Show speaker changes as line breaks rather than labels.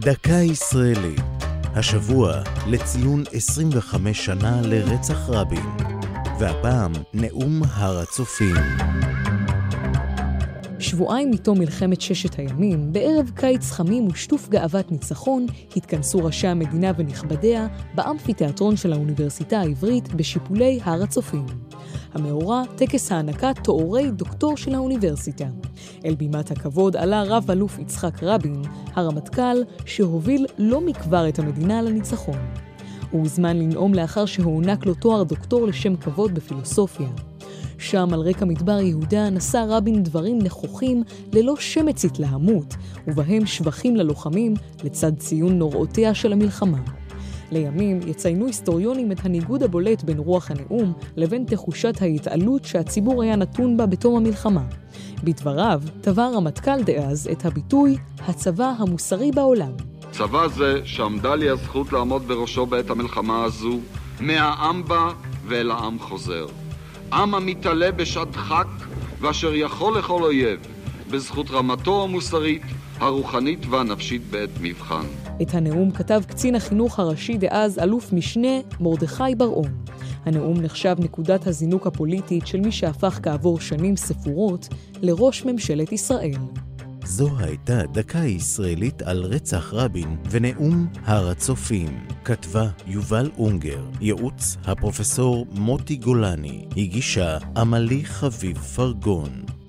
דקה ישראלית, השבוע לציון 25 שנה לרצח רבין, והפעם נאום הר הצופים.
שבועיים מתום מלחמת ששת הימים, בערב קיץ חמים ושטוף גאוות ניצחון, התכנסו ראשי המדינה ונכבדיה באמפיתיאטרון של האוניברסיטה העברית בשיפולי הר הצופים. המאורע, טקס הענקת תוארי דוקטור של האוניברסיטה. אל בימת הכבוד עלה רב-אלוף יצחק רבין, הרמטכ"ל שהוביל לא מכבר את המדינה לניצחון. הוא הוזמן לנאום לאחר שהוענק לו תואר דוקטור לשם כבוד בפילוסופיה. שם על רקע מדבר יהודה נשא רבין דברים נכוחים ללא שמץ התלהמות, ובהם שבחים ללוחמים לצד ציון נוראותיה של המלחמה. לימים יציינו היסטוריונים את הניגוד הבולט בין רוח הנאום לבין תחושת ההתעלות שהציבור היה נתון בה בתום המלחמה. בדבריו טבע הרמטכ"ל דאז את הביטוי "הצבא המוסרי בעולם".
צבא זה, שעמדה לי הזכות לעמוד בראשו בעת המלחמה הזו, מהעם בא ואל העם חוזר. עם המתעלה בשעת דחק ואשר יכול לכל אויב, בזכות רמתו המוסרית, הרוחנית והנפשית בעת מבחן.
את הנאום כתב קצין החינוך הראשי דאז, אלוף משנה מרדכי בר-און. הנאום נחשב נקודת הזינוק הפוליטית של מי שהפך כעבור שנים ספורות לראש ממשלת ישראל.
זו הייתה דקה ישראלית על רצח רבין ונאום הר הצופים. כתבה יובל אונגר, ייעוץ הפרופסור מוטי גולני, הגישה עמלי חביב פרגון.